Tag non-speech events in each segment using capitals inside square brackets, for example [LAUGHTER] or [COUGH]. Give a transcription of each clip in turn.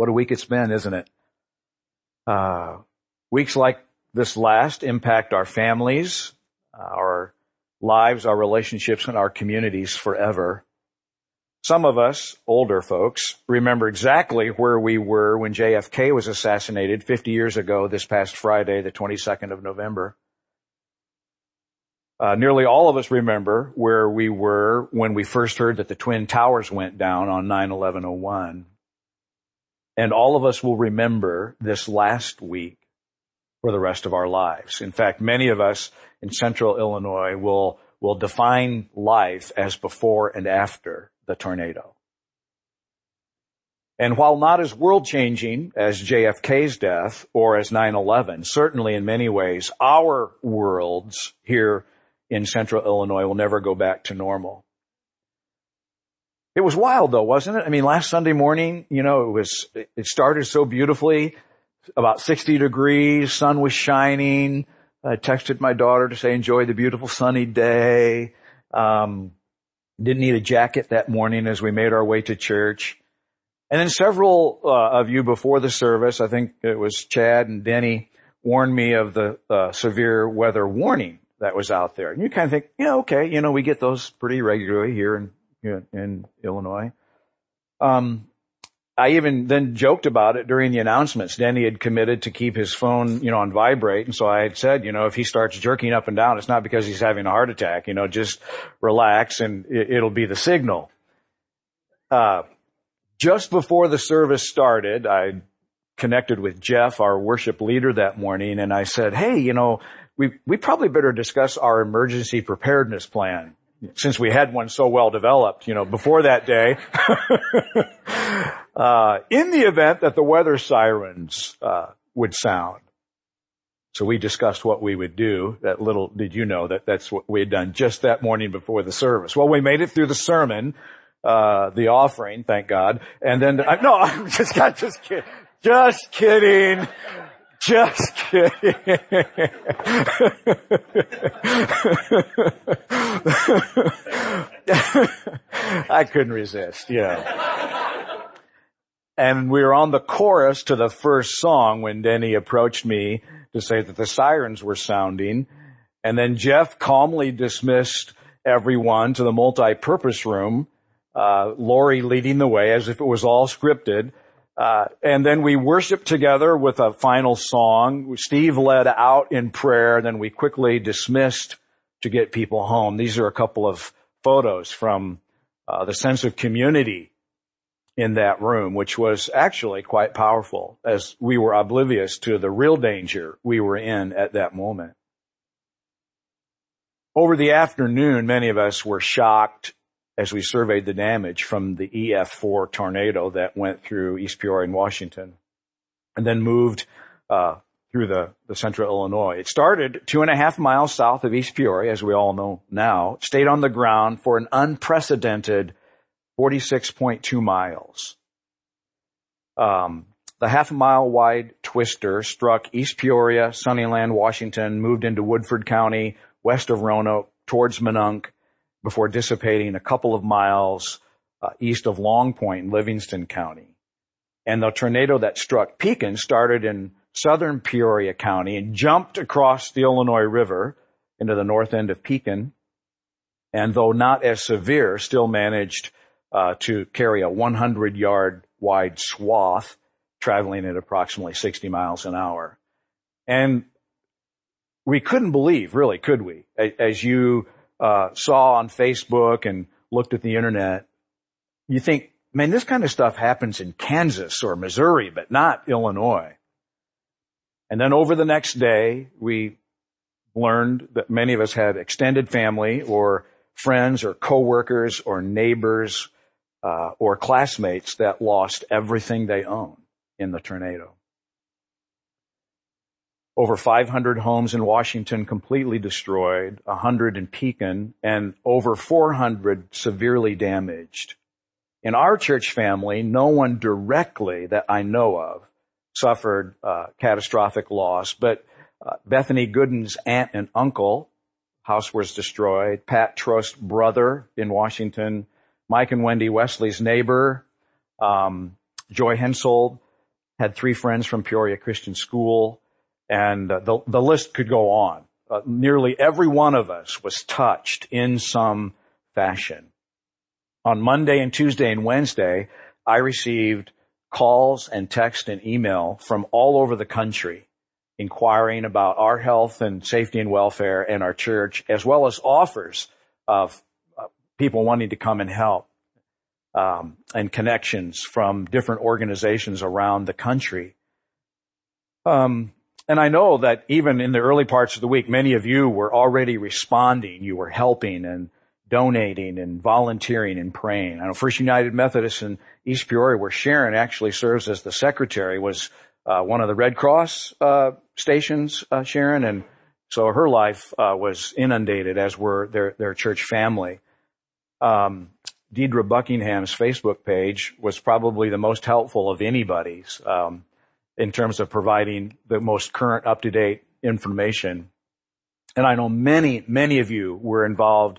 What a week it's been, isn't it? Uh, weeks like this last impact our families, our lives, our relationships, and our communities forever. Some of us, older folks, remember exactly where we were when JFK was assassinated 50 years ago this past Friday, the 22nd of November. Uh, nearly all of us remember where we were when we first heard that the Twin Towers went down on 9-11-01. And all of us will remember this last week for the rest of our lives. In fact, many of us in central Illinois will, will define life as before and after the tornado. And while not as world changing as JFK's death or as 9-11, certainly in many ways, our worlds here in central Illinois will never go back to normal. It was wild though, wasn't it? I mean, last Sunday morning, you know, it was, it started so beautifully, about 60 degrees, sun was shining. I texted my daughter to say, enjoy the beautiful sunny day. Um, didn't need a jacket that morning as we made our way to church. And then several uh, of you before the service, I think it was Chad and Denny, warned me of the uh, severe weather warning that was out there. And you kind of think, yeah, okay, you know, we get those pretty regularly here in in Illinois. Um, I even then joked about it during the announcements. Denny had committed to keep his phone, you know, on vibrate. And so I had said, you know, if he starts jerking up and down, it's not because he's having a heart attack, you know, just relax and it, will be the signal. Uh, just before the service started, I connected with Jeff, our worship leader that morning, and I said, hey, you know, we, we probably better discuss our emergency preparedness plan since we had one so well developed, you know, before that day. [LAUGHS] uh, in the event that the weather sirens uh, would sound. So we discussed what we would do. That little did you know that that's what we had done just that morning before the service. Well, we made it through the sermon, uh, the offering, thank God, and then uh, no, [LAUGHS] I'm just got just kidding, just kidding. Just kidding. I couldn't resist, you know. And we were on the chorus to the first song when Denny approached me to say that the sirens were sounding. And then Jeff calmly dismissed everyone to the multi-purpose room, uh, Lori leading the way as if it was all scripted. Uh, and then we worshiped together with a final song. Steve led out in prayer, then we quickly dismissed to get people home. These are a couple of photos from uh, the sense of community in that room, which was actually quite powerful as we were oblivious to the real danger we were in at that moment. Over the afternoon, many of us were shocked as we surveyed the damage from the EF4 tornado that went through East Peoria and Washington and then moved uh, through the, the central Illinois. It started two and a half miles south of East Peoria, as we all know now, stayed on the ground for an unprecedented 46.2 miles. Um, the half mile wide twister struck East Peoria, Sunnyland, Washington, moved into Woodford County, west of Roanoke, towards Minonk, before dissipating a couple of miles uh, east of Long Point in Livingston County. And the tornado that struck Pekin started in southern Peoria County and jumped across the Illinois River into the north end of Pekin. And though not as severe, still managed uh, to carry a 100 yard wide swath traveling at approximately 60 miles an hour. And we couldn't believe, really, could we? As you uh, saw on Facebook and looked at the internet, you think, man, this kind of stuff happens in Kansas or Missouri, but not Illinois. And then over the next day, we learned that many of us had extended family or friends or coworkers or neighbors uh, or classmates that lost everything they own in the tornado. Over 500 homes in Washington completely destroyed, 100 in Pekin, and over 400 severely damaged. In our church family, no one directly that I know of suffered uh, catastrophic loss, but uh, Bethany Gooden's aunt and uncle, house was destroyed. Pat Trost's brother in Washington, Mike and Wendy Wesley's neighbor, um, Joy Hensold, had three friends from Peoria Christian School, and uh, the, the list could go on. Uh, nearly every one of us was touched in some fashion. On Monday and Tuesday and Wednesday, I received calls and text and email from all over the country inquiring about our health and safety and welfare and our church, as well as offers of uh, people wanting to come and help um, and connections from different organizations around the country. Um, and I know that even in the early parts of the week, many of you were already responding. You were helping and donating and volunteering and praying. I know First United Methodist in East Peoria, where Sharon actually serves as the secretary, was uh, one of the Red Cross uh, stations, uh, Sharon, and so her life uh, was inundated, as were their their church family. Um, Deidre Buckingham's Facebook page was probably the most helpful of anybody's um, in terms of providing the most current, up to date information. And I know many, many of you were involved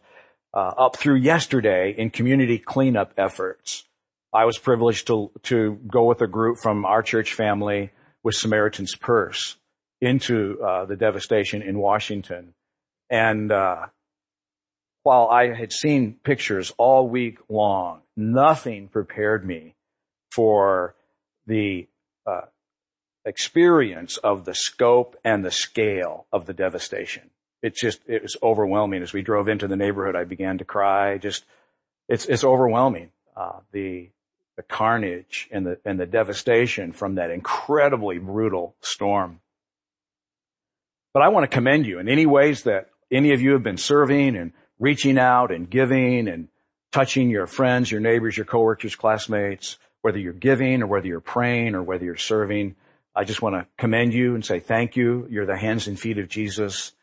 uh, up through yesterday in community cleanup efforts. I was privileged to to go with a group from our church family with Samaritan's Purse into uh, the devastation in Washington, and uh, while I had seen pictures all week long, nothing prepared me for the uh, experience of the scope and the scale of the devastation. It's just, it was overwhelming. As we drove into the neighborhood, I began to cry. Just, it's, it's overwhelming. Uh, the, the carnage and the, and the devastation from that incredibly brutal storm. But I want to commend you in any ways that any of you have been serving and reaching out and giving and touching your friends, your neighbors, your coworkers, classmates, whether you're giving or whether you're praying or whether you're serving. I just want to commend you and say thank you. You're the hands and feet of Jesus.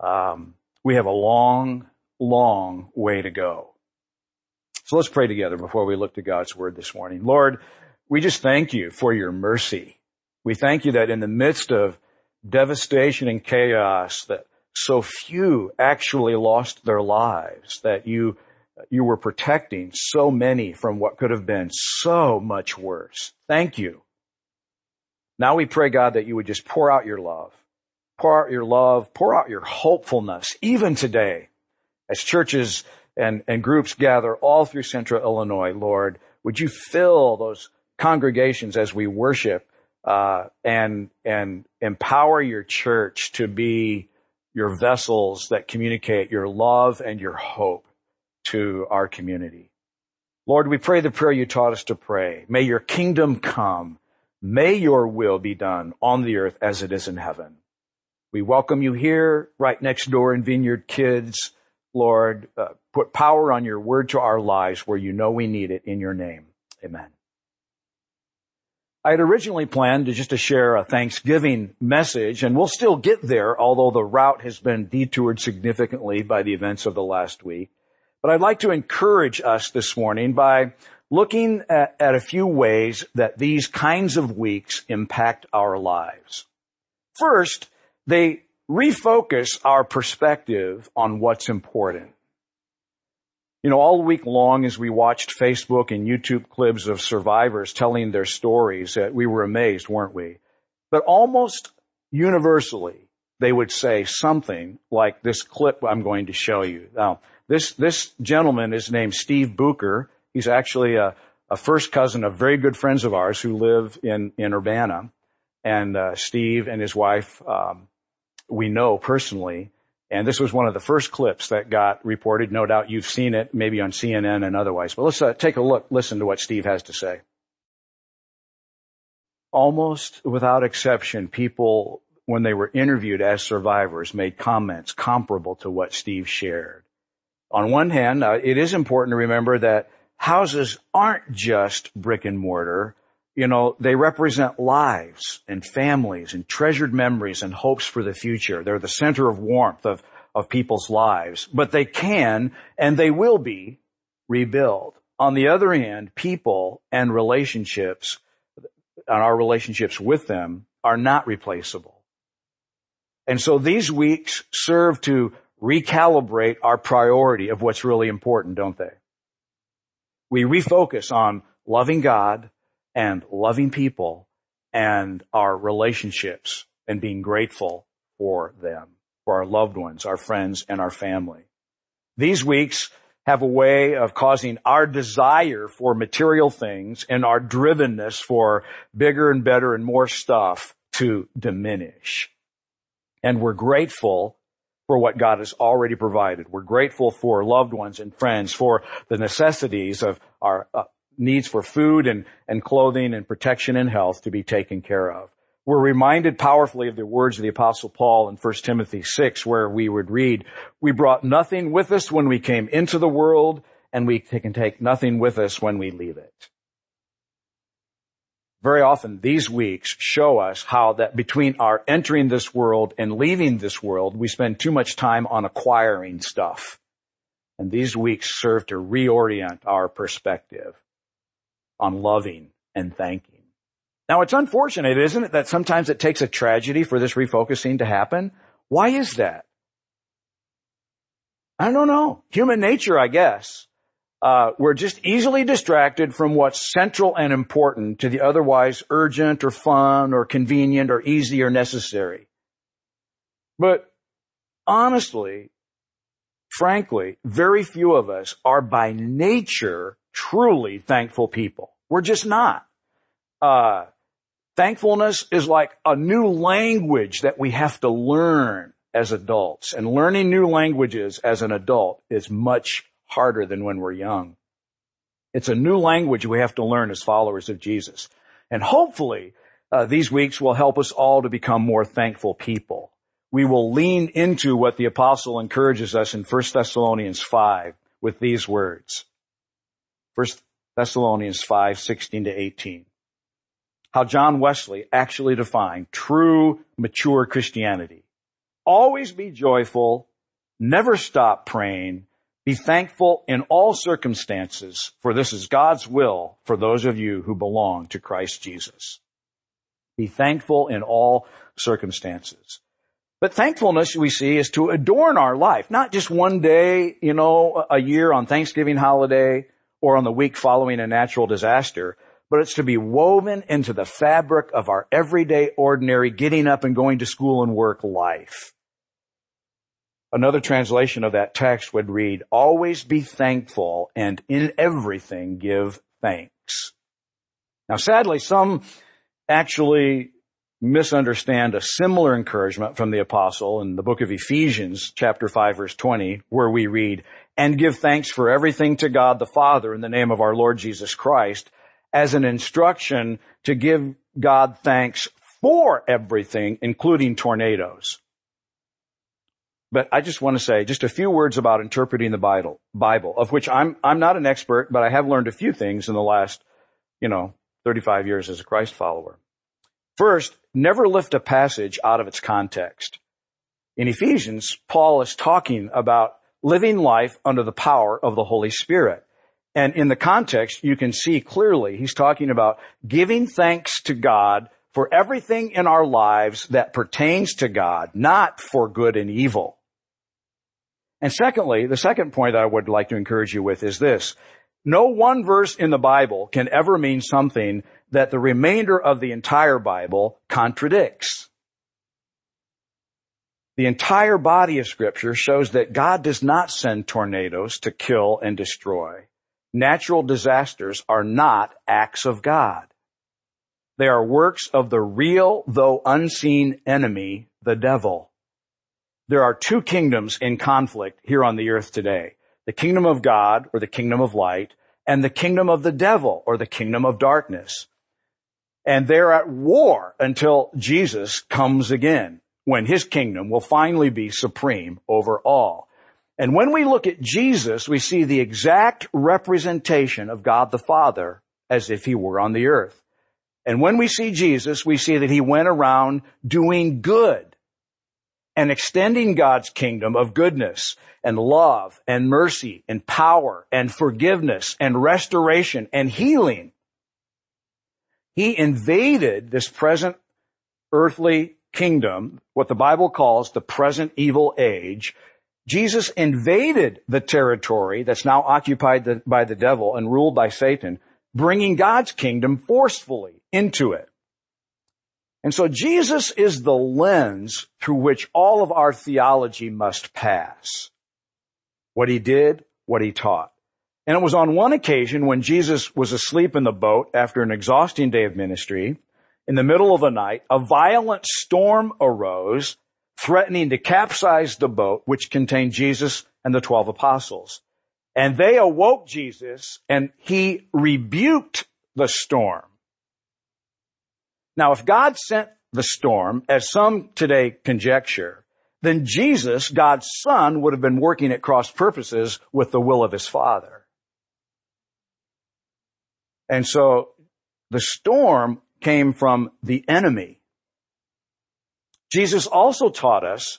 Um, we have a long, long way to go. So let's pray together before we look to God's word this morning. Lord, we just thank you for your mercy. We thank you that in the midst of devastation and chaos, that so few actually lost their lives, that you, you were protecting so many from what could have been so much worse. Thank you. Now we pray, God, that you would just pour out your love. Pour out your love, pour out your hopefulness, even today, as churches and, and groups gather all through central Illinois, Lord, would you fill those congregations as we worship, uh, and, and empower your church to be your vessels that communicate your love and your hope to our community. Lord, we pray the prayer you taught us to pray. May your kingdom come. May your will be done on the earth as it is in heaven. We welcome you here, right next door in Vineyard Kids. Lord, uh, put power on your word to our lives where you know we need it in your name. Amen. I had originally planned to just to share a Thanksgiving message, and we'll still get there, although the route has been detoured significantly by the events of the last week. But I'd like to encourage us this morning by looking at, at a few ways that these kinds of weeks impact our lives. First, they refocus our perspective on what's important. You know, all week long as we watched Facebook and YouTube clips of survivors telling their stories, uh, we were amazed, weren't we? But almost universally, they would say something like this clip I'm going to show you. Now, this, this gentleman is named Steve Booker. He's actually a, a first cousin of very good friends of ours who live in, in Urbana. And, uh, Steve and his wife, um, we know personally. And this was one of the first clips that got reported. No doubt you've seen it, maybe on CNN and otherwise. But let's uh, take a look, listen to what Steve has to say. Almost without exception, people, when they were interviewed as survivors, made comments comparable to what Steve shared. On one hand, uh, it is important to remember that houses aren't just brick and mortar you know, they represent lives and families and treasured memories and hopes for the future. They're the center of warmth of, of people's lives, but they can and they will be rebuilt. On the other hand, people and relationships and our relationships with them are not replaceable. And so these weeks serve to recalibrate our priority of what's really important, don't they? We refocus on loving God, and loving people and our relationships and being grateful for them, for our loved ones, our friends, and our family. These weeks have a way of causing our desire for material things and our drivenness for bigger and better and more stuff to diminish. And we're grateful for what God has already provided. We're grateful for loved ones and friends, for the necessities of our uh, needs for food and, and clothing and protection and health to be taken care of. We're reminded powerfully of the words of the apostle Paul in 1 Timothy 6 where we would read, we brought nothing with us when we came into the world and we can take nothing with us when we leave it. Very often these weeks show us how that between our entering this world and leaving this world, we spend too much time on acquiring stuff. And these weeks serve to reorient our perspective on loving and thanking. Now it's unfortunate, isn't it, that sometimes it takes a tragedy for this refocusing to happen? Why is that? I don't know. Human nature, I guess. Uh, we're just easily distracted from what's central and important to the otherwise urgent or fun or convenient or easy or necessary. But honestly, frankly, very few of us are by nature truly thankful people. We're just not. Uh, Thankfulness is like a new language that we have to learn as adults. And learning new languages as an adult is much harder than when we're young. It's a new language we have to learn as followers of Jesus. And hopefully, uh, these weeks will help us all to become more thankful people. We will lean into what the apostle encourages us in 1 Thessalonians 5 with these words. 1 Thessalonians 5, 16 to 18 how John Wesley actually defined true mature Christianity. Always be joyful, never stop praying, be thankful in all circumstances, for this is God's will for those of you who belong to Christ Jesus. Be thankful in all circumstances. But thankfulness, we see, is to adorn our life, not just one day, you know, a year on Thanksgiving holiday or on the week following a natural disaster, but it's to be woven into the fabric of our everyday, ordinary, getting up and going to school and work life. Another translation of that text would read, always be thankful and in everything give thanks. Now sadly, some actually misunderstand a similar encouragement from the apostle in the book of Ephesians chapter 5 verse 20 where we read, and give thanks for everything to God the Father in the name of our Lord Jesus Christ as an instruction to give God thanks for everything, including tornadoes. But I just want to say just a few words about interpreting the Bible, Bible, of which I'm, I'm not an expert, but I have learned a few things in the last, you know, 35 years as a Christ follower. First, never lift a passage out of its context. In Ephesians, Paul is talking about living life under the power of the Holy Spirit. And in the context, you can see clearly he's talking about giving thanks to God for everything in our lives that pertains to God, not for good and evil. And secondly, the second point I would like to encourage you with is this. No one verse in the Bible can ever mean something that the remainder of the entire Bible contradicts. The entire body of scripture shows that God does not send tornadoes to kill and destroy natural disasters are not acts of God. They are works of the real, though unseen enemy, the devil. There are two kingdoms in conflict here on the earth today. The kingdom of God, or the kingdom of light, and the kingdom of the devil, or the kingdom of darkness. And they're at war until Jesus comes again, when his kingdom will finally be supreme over all. And when we look at Jesus, we see the exact representation of God the Father as if he were on the earth. And when we see Jesus, we see that he went around doing good and extending God's kingdom of goodness and love and mercy and power and forgiveness and restoration and healing. He invaded this present earthly kingdom, what the Bible calls the present evil age, Jesus invaded the territory that's now occupied by the devil and ruled by Satan, bringing God's kingdom forcefully into it. And so Jesus is the lens through which all of our theology must pass. What he did, what he taught. And it was on one occasion when Jesus was asleep in the boat after an exhausting day of ministry, in the middle of the night, a violent storm arose, threatening to capsize the boat, which contained Jesus and the twelve apostles. And they awoke Jesus and he rebuked the storm. Now, if God sent the storm, as some today conjecture, then Jesus, God's son, would have been working at cross purposes with the will of his father. And so the storm came from the enemy. Jesus also taught us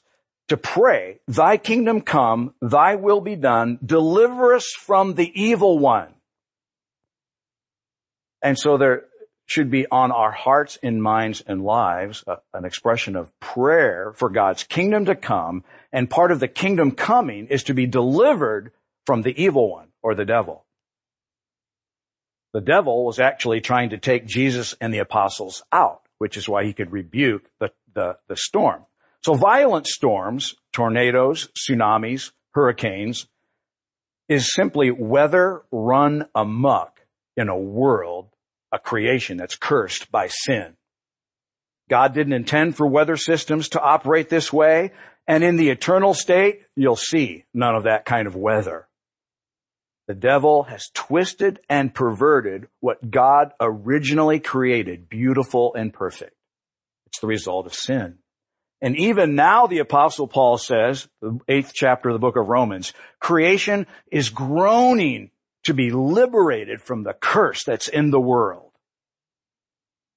to pray, thy kingdom come, thy will be done, deliver us from the evil one. And so there should be on our hearts and minds and lives uh, an expression of prayer for God's kingdom to come. And part of the kingdom coming is to be delivered from the evil one or the devil. The devil was actually trying to take Jesus and the apostles out, which is why he could rebuke the, the, the storm. So violent storms, tornadoes, tsunamis, hurricanes, is simply weather run amuck in a world, a creation that's cursed by sin. God didn't intend for weather systems to operate this way, and in the eternal state, you'll see none of that kind of weather. The devil has twisted and perverted what God originally created, beautiful and perfect. It's the result of sin. And even now the apostle Paul says, the eighth chapter of the book of Romans, creation is groaning to be liberated from the curse that's in the world.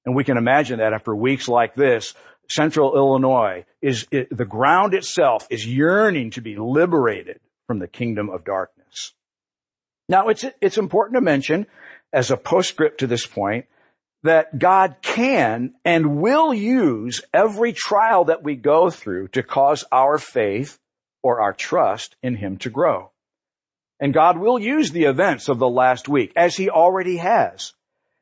And we can imagine that after weeks like this, central Illinois is, it, the ground itself is yearning to be liberated from the kingdom of darkness. Now it's, it's important to mention as a postscript to this point that God can and will use every trial that we go through to cause our faith or our trust in Him to grow. And God will use the events of the last week, as He already has,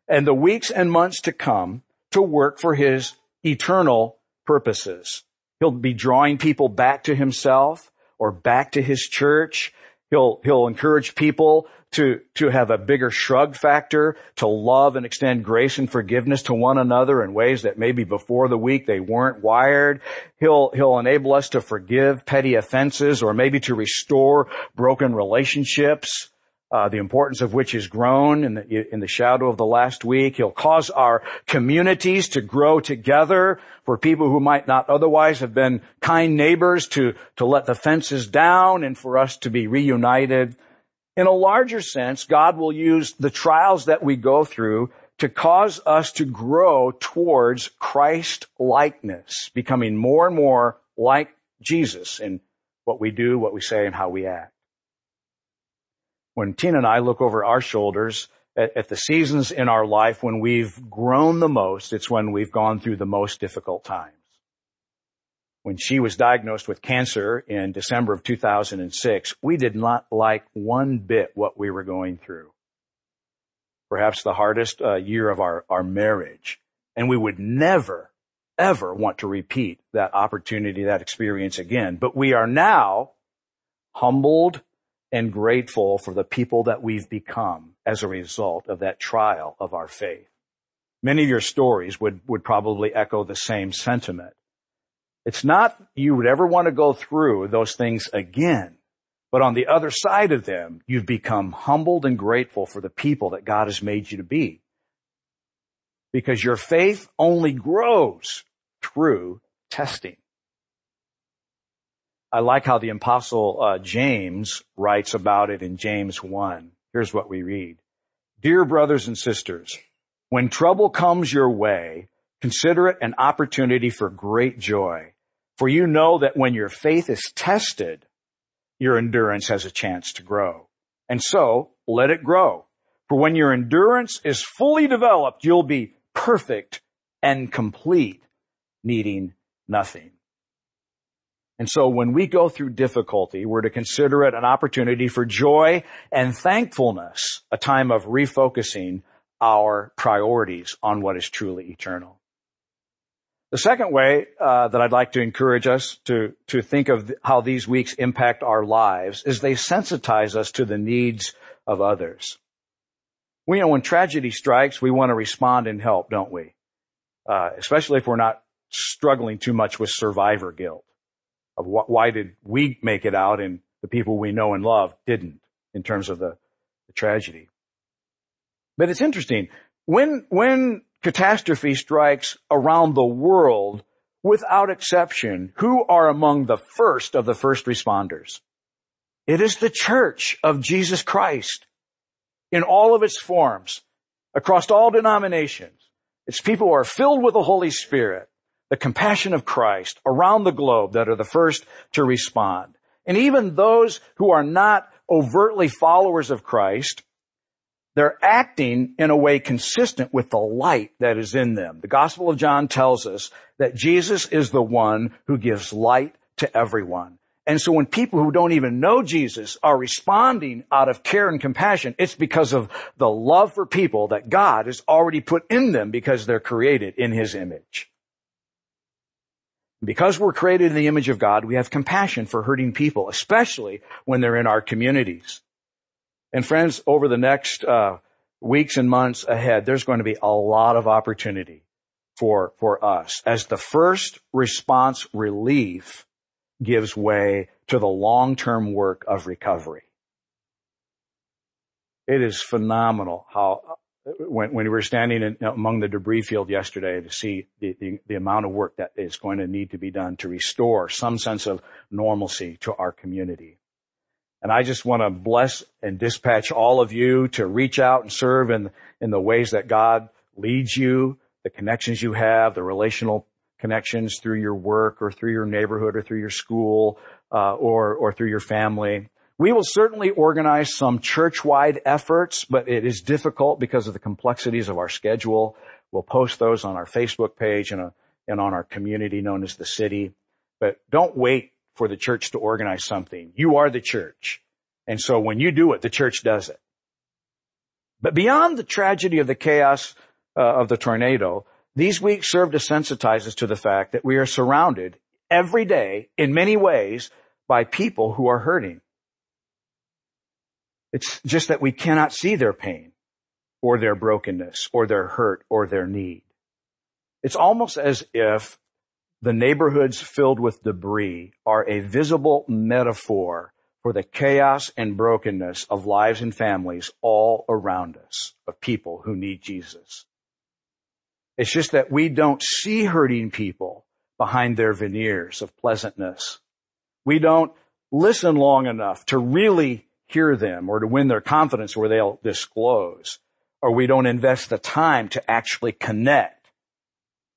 and the weeks and months to come to work for His eternal purposes. He'll be drawing people back to Himself or back to His church. He'll, he'll encourage people to, to have a bigger shrug factor, to love and extend grace and forgiveness to one another in ways that maybe before the week they weren't wired. He'll, he'll enable us to forgive petty offenses or maybe to restore broken relationships. Uh, the importance of which is grown in the, in the shadow of the last week. He'll cause our communities to grow together for people who might not otherwise have been kind neighbors to, to let the fences down and for us to be reunited. In a larger sense, God will use the trials that we go through to cause us to grow towards Christ likeness, becoming more and more like Jesus in what we do, what we say, and how we act. When Tina and I look over our shoulders at, at the seasons in our life when we've grown the most, it's when we've gone through the most difficult times when she was diagnosed with cancer in December of 2006, we did not like one bit what we were going through. Perhaps the hardest uh, year of our, our marriage. And we would never, ever want to repeat that opportunity, that experience again. But we are now humbled and grateful for the people that we've become as a result of that trial of our faith. Many of your stories would, would probably echo the same sentiment. It's not you would ever want to go through those things again. But on the other side of them, you've become humbled and grateful for the people that God has made you to be. Because your faith only grows through testing. I like how the apostle uh, James writes about it in James 1. Here's what we read. Dear brothers and sisters, when trouble comes your way, consider it an opportunity for great joy for you know that when your faith is tested, your endurance has a chance to grow. And so let it grow. For when your endurance is fully developed, you'll be perfect and complete, needing nothing. And so when we go through difficulty, we're to consider it an opportunity for joy and thankfulness, a time of refocusing our priorities on what is truly eternal. The second way uh, that I'd like to encourage us to to think of how these weeks impact our lives is they sensitize us to the needs of others. We know when tragedy strikes, we want to respond and help, don't we? Uh, especially if we're not struggling too much with survivor guilt of wh- why did we make it out and the people we know and love didn't in terms of the, the tragedy. But it's interesting when when catastrophe strikes around the world, without exception, who are among the first of the first responders? It is the church of Jesus Christ in all of its forms, across all denominations. It's people are filled with the Holy Spirit, the compassion of Christ around the globe that are the first to respond. And even those who are not overtly followers of Christ, they're acting in a way consistent with the light that is in them. The Gospel of John tells us that Jesus is the one who gives light to everyone. And so when people who don't even know Jesus are responding out of care and compassion, it's because of the love for people that God has already put in them because they're created in His image. Because we're created in the image of God, we have compassion for hurting people, especially when they're in our communities. And friends, over the next uh, weeks and months ahead, there's going to be a lot of opportunity for for us as the first response relief gives way to the long-term work of recovery. It is phenomenal how when, when we were standing in, among the debris field yesterday to see the, the, the, amount of work that is going to need to be done to restore some sense of normalcy to our community. And I just want to bless and dispatch all of you to reach out and serve in, in the ways that God leads you, the connections you have, the relational connections through your work or through your neighborhood or through your school uh, or or through your family. We will certainly organize some church-wide efforts, but it is difficult because of the complexities of our schedule. We'll post those on our Facebook page and, a, uh, and on our community known as the city. But don't wait for the church to organize something. You are the church. And so when you do it, the church does it. But beyond the tragedy of the chaos uh, of the tornado, these weeks serve to sensitize us to the fact that we are surrounded every day in many ways by people who are hurting. It's just that we cannot see their pain or their brokenness or their hurt or their need. It's almost as if the neighborhoods filled with debris are a visible metaphor for the chaos and brokenness of lives and families all around us, of people who need Jesus. It's just that we don't see hurting people behind their veneers of pleasantness. We don't listen long enough to really hear them or to win their confidence where they'll disclose. Or we don't invest the time to actually connect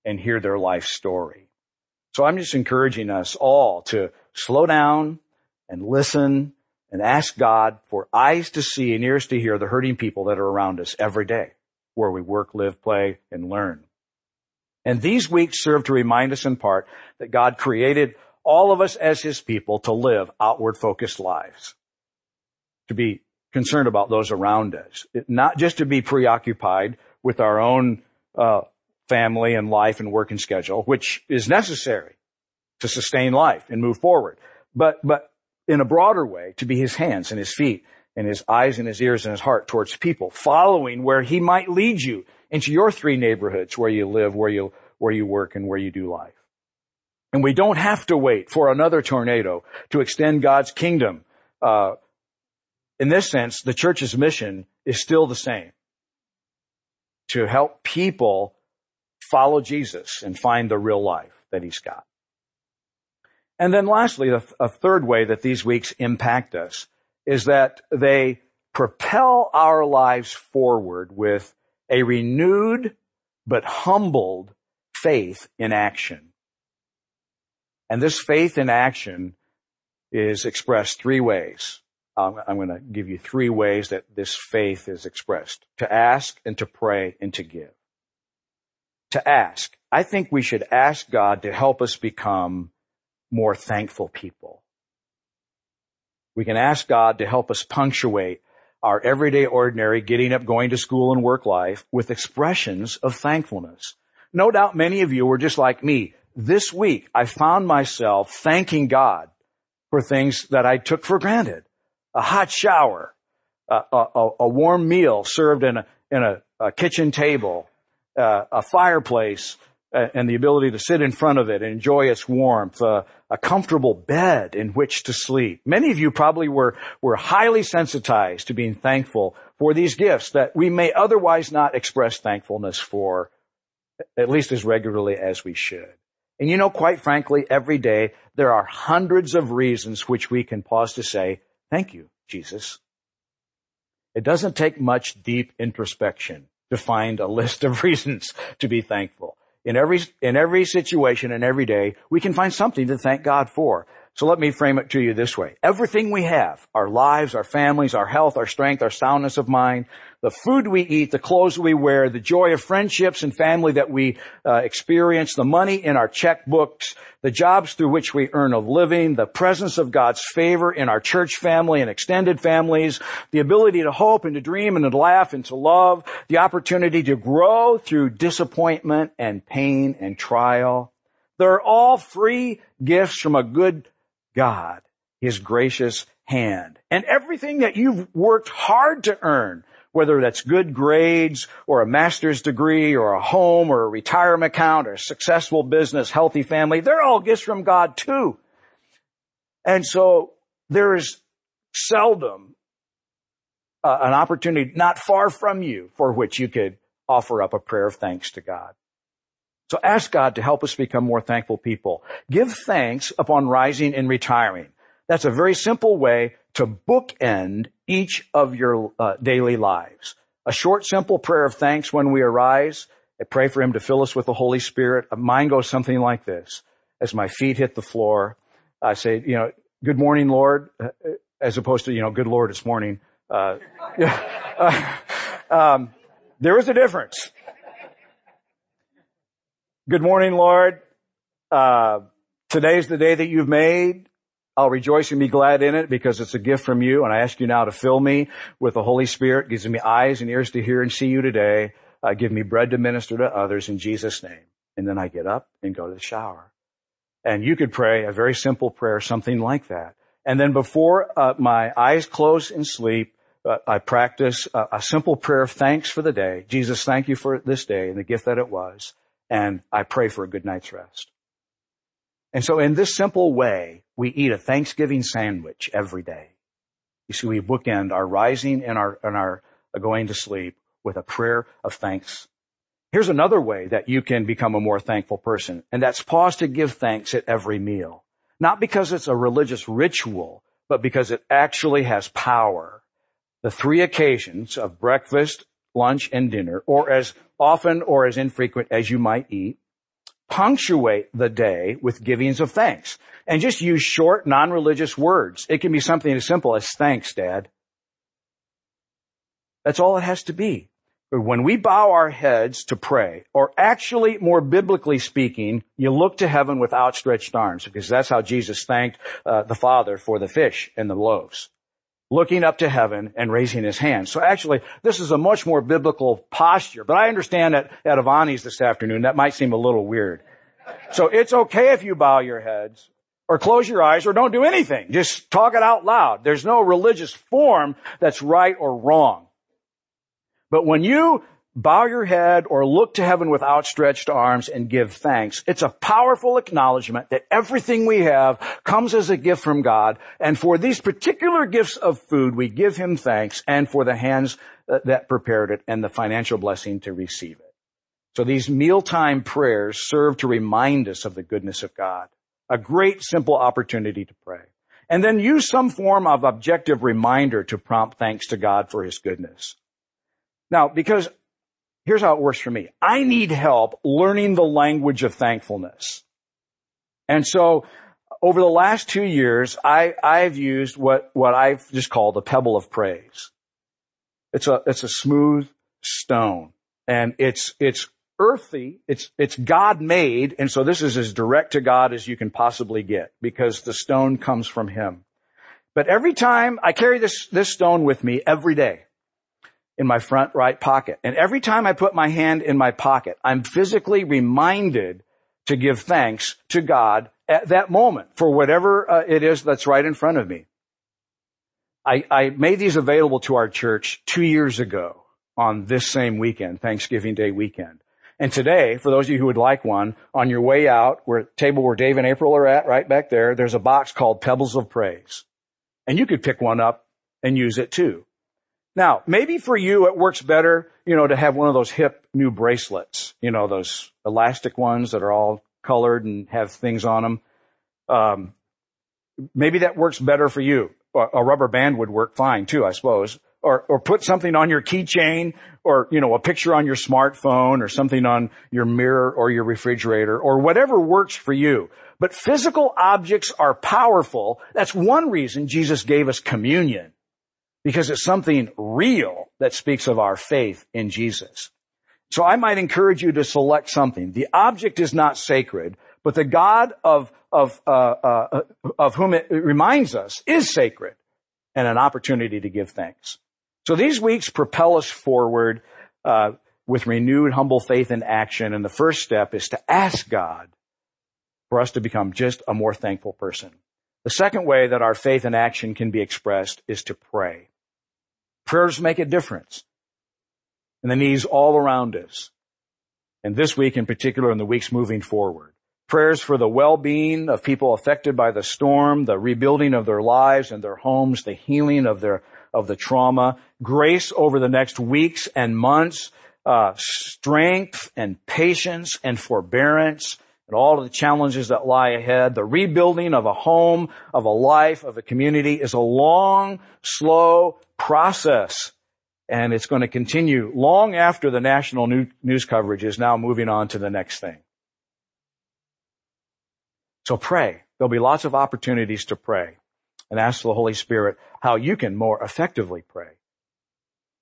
and hear their life story. So I'm just encouraging us all to slow down and listen and ask God for eyes to see and ears to hear the hurting people that are around us every day where we work, live, play, and learn. And these weeks serve to remind us in part that God created all of us as his people to live outward focused lives, to be concerned about those around us, not just to be preoccupied with our own uh, family and life and work and schedule, which is necessary to sustain life and move forward, but but in a broader way, to be his hands and his feet and his eyes and his ears and his heart towards people, following where he might lead you into your three neighborhoods where you live, where you, where you work and where you do life. And we don't have to wait for another tornado to extend God's kingdom. Uh, in this sense, the church's mission is still the same. To help people follow Jesus and find the real life that he's got. And then lastly, a third way that these weeks impact us is that they propel our lives forward with a renewed but humbled faith in action. And this faith in action is expressed three ways. I'm going to give you three ways that this faith is expressed. To ask and to pray and to give. To ask. I think we should ask God to help us become more thankful people. We can ask God to help us punctuate our everyday ordinary getting up, going to school and work life with expressions of thankfulness. No doubt many of you were just like me. This week, I found myself thanking God for things that I took for granted. A hot shower, a, a, a warm meal served in a, in a, a kitchen table, uh, a fireplace, uh, and the ability to sit in front of it and enjoy its warmth, uh, a comfortable bed in which to sleep. Many of you probably were, were highly sensitized to being thankful for these gifts that we may otherwise not express thankfulness for, at least as regularly as we should. And you know, quite frankly, every day there are hundreds of reasons which we can pause to say, thank you, Jesus. It doesn't take much deep introspection to find a list of [LAUGHS] reasons to be thankful. In every, in every situation and every day, we can find something to thank God for. So let me frame it to you this way. Everything we have, our lives, our families, our health, our strength, our soundness of mind, the food we eat, the clothes we wear, the joy of friendships and family that we uh, experience, the money in our checkbooks, the jobs through which we earn a living, the presence of God's favor in our church family and extended families, the ability to hope and to dream and to laugh and to love, the opportunity to grow through disappointment and pain and trial. They're all free gifts from a good God, His gracious hand. And everything that you've worked hard to earn, whether that's good grades or a master's degree or a home or a retirement account or a successful business, healthy family, they're all gifts from God too. And so there is seldom uh, an opportunity not far from you for which you could offer up a prayer of thanks to God. So ask God to help us become more thankful people. Give thanks upon rising and retiring. That's a very simple way to bookend each of your uh, daily lives. A short, simple prayer of thanks when we arise. I pray for Him to fill us with the Holy Spirit. Mine goes something like this. As my feet hit the floor, I say, you know, good morning, Lord, uh, as opposed to, you know, good Lord, it's morning. Uh, [LAUGHS] um, there is a difference. Good morning, Lord. Uh, today's the day that you've made. I'll rejoice and be glad in it because it's a gift from you. And I ask you now to fill me with the Holy Spirit, gives me eyes and ears to hear and see you today. Uh, give me bread to minister to others in Jesus' name. And then I get up and go to the shower. And you could pray a very simple prayer, something like that. And then before uh, my eyes close in sleep, uh, I practice a, a simple prayer of thanks for the day. Jesus, thank you for this day and the gift that it was and I pray for a good night's rest. And so in this simple way, we eat a Thanksgiving sandwich every day. You see, we bookend our rising and our, and our going to sleep with a prayer of thanks. Here's another way that you can become a more thankful person, and that's pause to give thanks at every meal. Not because it's a religious ritual, but because it actually has power. The three occasions of breakfast, lunch, and dinner, or as often or as infrequent as you might eat. Punctuate the day with givings of thanks. And just use short, non-religious words. It can be something as simple as thanks, Dad. That's all it has to be. But when we bow our heads to pray, or actually more biblically speaking, you look to heaven with outstretched arms, because that's how Jesus thanked uh, the Father for the fish and the loaves looking up to heaven and raising his hand. So actually, this is a much more biblical posture, but I understand that at Avanti's this afternoon, that might seem a little weird. So it's okay if you bow your heads or close your eyes or don't do anything. Just talk it out loud. There's no religious form that's right or wrong. But when you bow your head or look to heaven with outstretched arms and give thanks. It's a powerful acknowledgement that everything we have comes as a gift from God. And for these particular gifts of food, we give him thanks and for the hands uh, that prepared it and the financial blessing to receive it. So these mealtime prayers serve to remind us of the goodness of God. A great simple opportunity to pray. And then use some form of objective reminder to prompt thanks to God for his goodness. Now, because here's how it works for me. I need help learning the language of thankfulness. And so over the last two years, I, I've used what, what I've just called a pebble of praise. It's a, it's a smooth stone and it's, it's earthy. It's, it's God made. And so this is as direct to God as you can possibly get because the stone comes from him. But every time I carry this, this stone with me every day, in my front right pocket. And every time I put my hand in my pocket, I'm physically reminded to give thanks to God at that moment for whatever uh, it is that's right in front of me. I, I made these available to our church two years ago on this same weekend, Thanksgiving Day weekend. And today, for those of you who would like one, on your way out, where table where Dave and April are at, right back there, there's a box called Pebbles of Praise. And you could pick one up and use it too. Now, maybe for you it works better, you know, to have one of those hip new bracelets, you know, those elastic ones that are all colored and have things on them. Um, maybe that works better for you. A rubber band would work fine too, I suppose. Or, or put something on your keychain or, you know, a picture on your smartphone or something on your mirror or your refrigerator or whatever works for you. But physical objects are powerful. That's one reason Jesus gave us communion because it's something real that speaks of our faith in Jesus. So I might encourage you to select something. The object is not sacred, but the God of of uh, uh, of whom it reminds us is sacred, and an opportunity to give thanks. So these weeks propel us forward uh, with renewed humble faith and action. And the first step is to ask God for us to become just a more thankful person. The second way that our faith and action can be expressed is to pray. Prayers make a difference. And the needs all around us. And this week in particular and the weeks moving forward. Prayers for the well-being of people affected by the storm, the rebuilding of their lives and their homes, the healing of their, of the trauma, grace over the next weeks and months, uh, strength and patience and forbearance, and all of the challenges that lie ahead. The rebuilding of a home, of a life, of a community is a long, slow process. And it's going to continue long after the national news coverage is now moving on to the next thing. So pray. There'll be lots of opportunities to pray and ask the Holy Spirit how you can more effectively pray.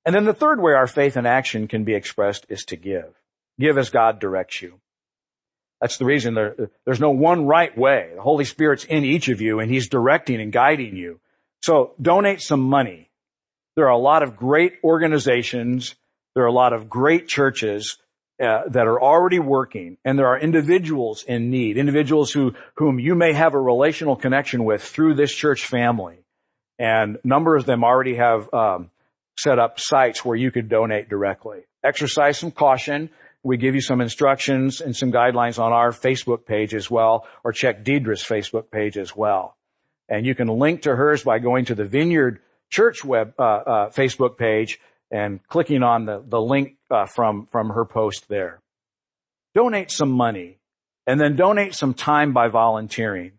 And then the third way our faith and action can be expressed is to give. Give as God directs you. That's the reason there, there's no one right way. The Holy Spirit's in each of you and He's directing and guiding you. So donate some money. There are a lot of great organizations. There are a lot of great churches uh, that are already working and there are individuals in need, individuals who, whom you may have a relational connection with through this church family. And numbers of them already have, um, set up sites where you could donate directly. Exercise some caution. We give you some instructions and some guidelines on our Facebook page as well, or check Deidre's Facebook page as well. And you can link to hers by going to the Vineyard Church web, uh, uh, Facebook page and clicking on the, the link uh, from, from her post there. Donate some money and then donate some time by volunteering.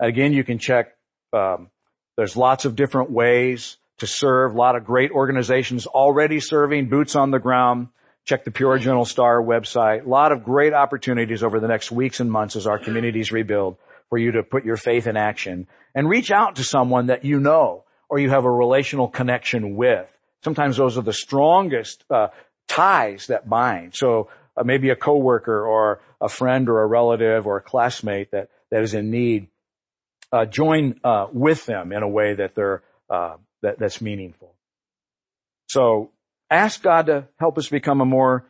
Again, you can check, um, there's lots of different ways to serve, a lot of great organizations already serving, boots on the ground. Check the Peoria Journal Star website. A lot of great opportunities over the next weeks and months as our communities rebuild for you to put your faith in action and reach out to someone that you know or you have a relational connection with. Sometimes those are the strongest uh, ties that bind. So uh, maybe a coworker or a friend or a relative or a classmate that that is in need. Uh, join uh, with them in a way that they're uh, that, that's meaningful. So ask God to help us become a more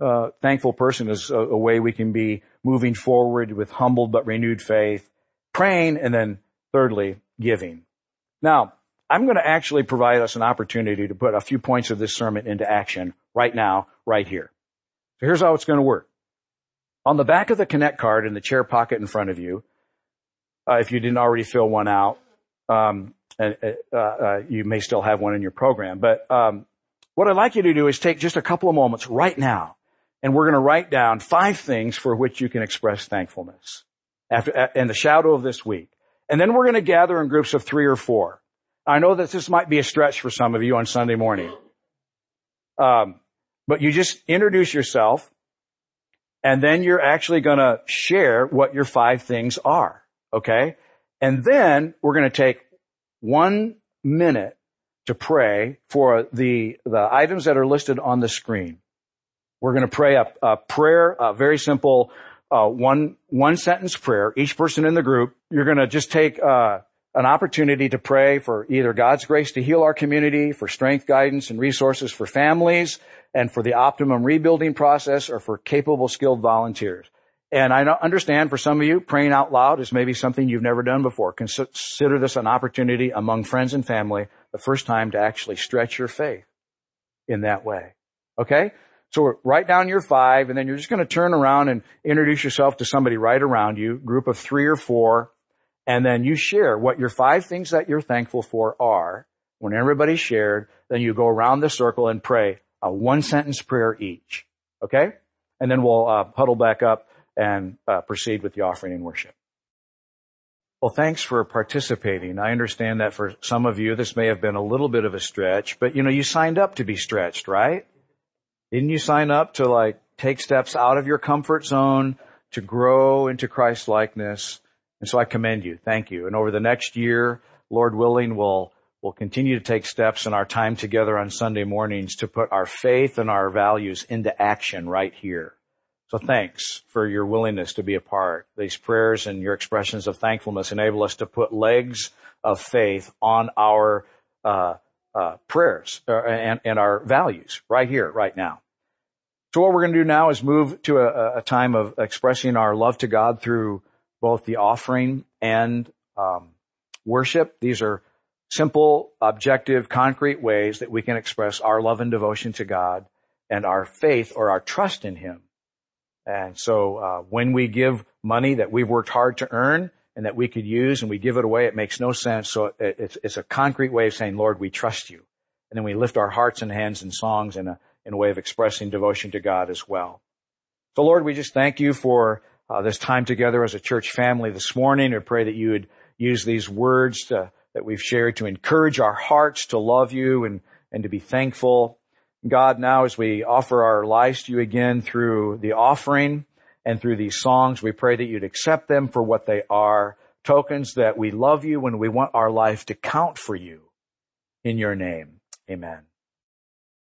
uh, thankful person is a, a, way we can be moving forward with humbled but renewed faith, praying, and then thirdly, giving. Now, I'm going to actually provide us an opportunity to put a few points of this sermon into action right now, right here. So here's how it's going to work. On the back of the Connect card in the chair pocket in front of you, uh, if you didn't already fill one out, um, uh, uh, you may still have one in your program. But um, what I'd like you to do is take just a couple of moments right now, and we're going to write down five things for which you can express thankfulness after in the shadow of this week. And then we're going to gather in groups of three or four. I know that this might be a stretch for some of you on Sunday morning. Um, but you just introduce yourself and then you're actually going to share what your five things are. Okay. And then we're going to take one minute to pray for the, the items that are listed on the screen. We're going to pray a, a prayer, a very simple, uh, one, one sentence prayer. Each person in the group, you're going to just take, uh, an opportunity to pray for either God's grace to heal our community, for strength, guidance, and resources for families, and for the optimum rebuilding process, or for capable, skilled volunteers. And I understand for some of you, praying out loud is maybe something you've never done before. Consider this an opportunity among friends and family, the first time to actually stretch your faith in that way. Okay? So write down your five, and then you're just going to turn around and introduce yourself to somebody right around you, group of three or four, and then you share what your five things that you're thankful for are. When everybody's shared, then you go around the circle and pray a one sentence prayer each. Okay? And then we'll uh, huddle back up and uh, proceed with the offering and worship. Well, thanks for participating. I understand that for some of you, this may have been a little bit of a stretch, but you know, you signed up to be stretched, right? Didn't you sign up to like take steps out of your comfort zone to grow into Christ likeness? And so I commend you. Thank you. And over the next year, Lord willing, we'll, we'll continue to take steps in our time together on Sunday mornings to put our faith and our values into action right here. So thanks for your willingness to be a part. These prayers and your expressions of thankfulness enable us to put legs of faith on our uh, uh, prayers uh, and, and, our values right here, right now. So what we're going to do now is move to a, a time of expressing our love to God through both the offering and um, worship. These are simple, objective, concrete ways that we can express our love and devotion to God and our faith or our trust in Him. And so uh, when we give money that we've worked hard to earn and that we could use and we give it away, it makes no sense. So it's, it's a concrete way of saying, Lord, we trust you. And then we lift our hearts and hands in songs in a, in a way of expressing devotion to God as well. So Lord, we just thank you for uh, this time together as a church family this morning. I pray that you would use these words to, that we've shared to encourage our hearts to love you and, and to be thankful. God, now as we offer our lives to you again through the offering and through these songs, we pray that you'd accept them for what they are, tokens that we love you and we want our life to count for you in your name. Amen.